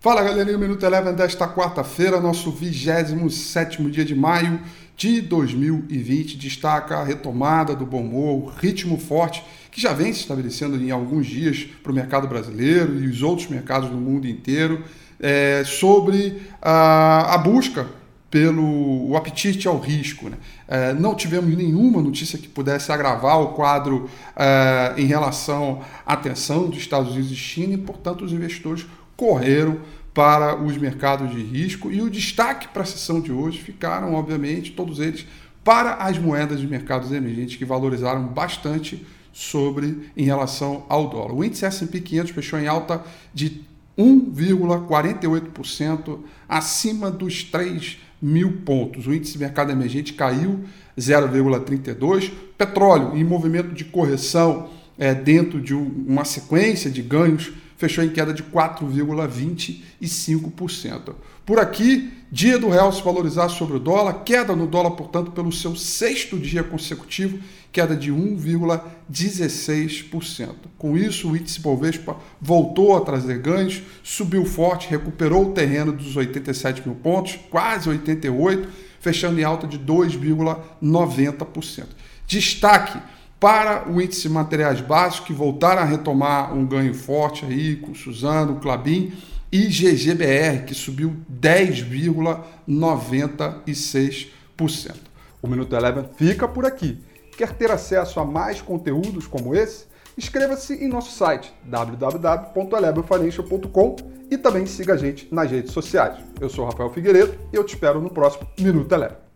Fala galerinha, o Minuto Eleven desta quarta-feira, nosso 27 dia de maio de 2020. Destaca a retomada do bom humor, ritmo forte que já vem se estabelecendo em alguns dias para o mercado brasileiro e os outros mercados do mundo inteiro, é, sobre a, a busca pelo o apetite ao risco. Né? É, não tivemos nenhuma notícia que pudesse agravar o quadro é, em relação à tensão dos Estados Unidos e China e, portanto, os investidores correram para os mercados de risco e o destaque para a sessão de hoje ficaram, obviamente, todos eles para as moedas de mercados emergentes que valorizaram bastante sobre em relação ao dólar. O índice S&P 500 fechou em alta de 1,48% acima dos 3 mil pontos. O índice de mercado emergente caiu 0,32%. Petróleo em movimento de correção é, dentro de uma sequência de ganhos fechou em queda de 4,25%. Por aqui, dia do real se valorizar sobre o dólar, queda no dólar, portanto, pelo seu sexto dia consecutivo, queda de 1,16%. Com isso, o índice Bovespa voltou a trazer ganhos, subiu forte, recuperou o terreno dos 87 mil pontos, quase 88, fechando em alta de 2,90%. Destaque para o índice de materiais básicos, que voltaram a retomar um ganho forte aí com Suzano, Clabin e GGBR, que subiu 10,96%. O Minuto Eleven fica por aqui. Quer ter acesso a mais conteúdos como esse? Inscreva-se em nosso site www.elevenfinancial.com e também siga a gente nas redes sociais. Eu sou Rafael Figueiredo e eu te espero no próximo Minuto Eleven.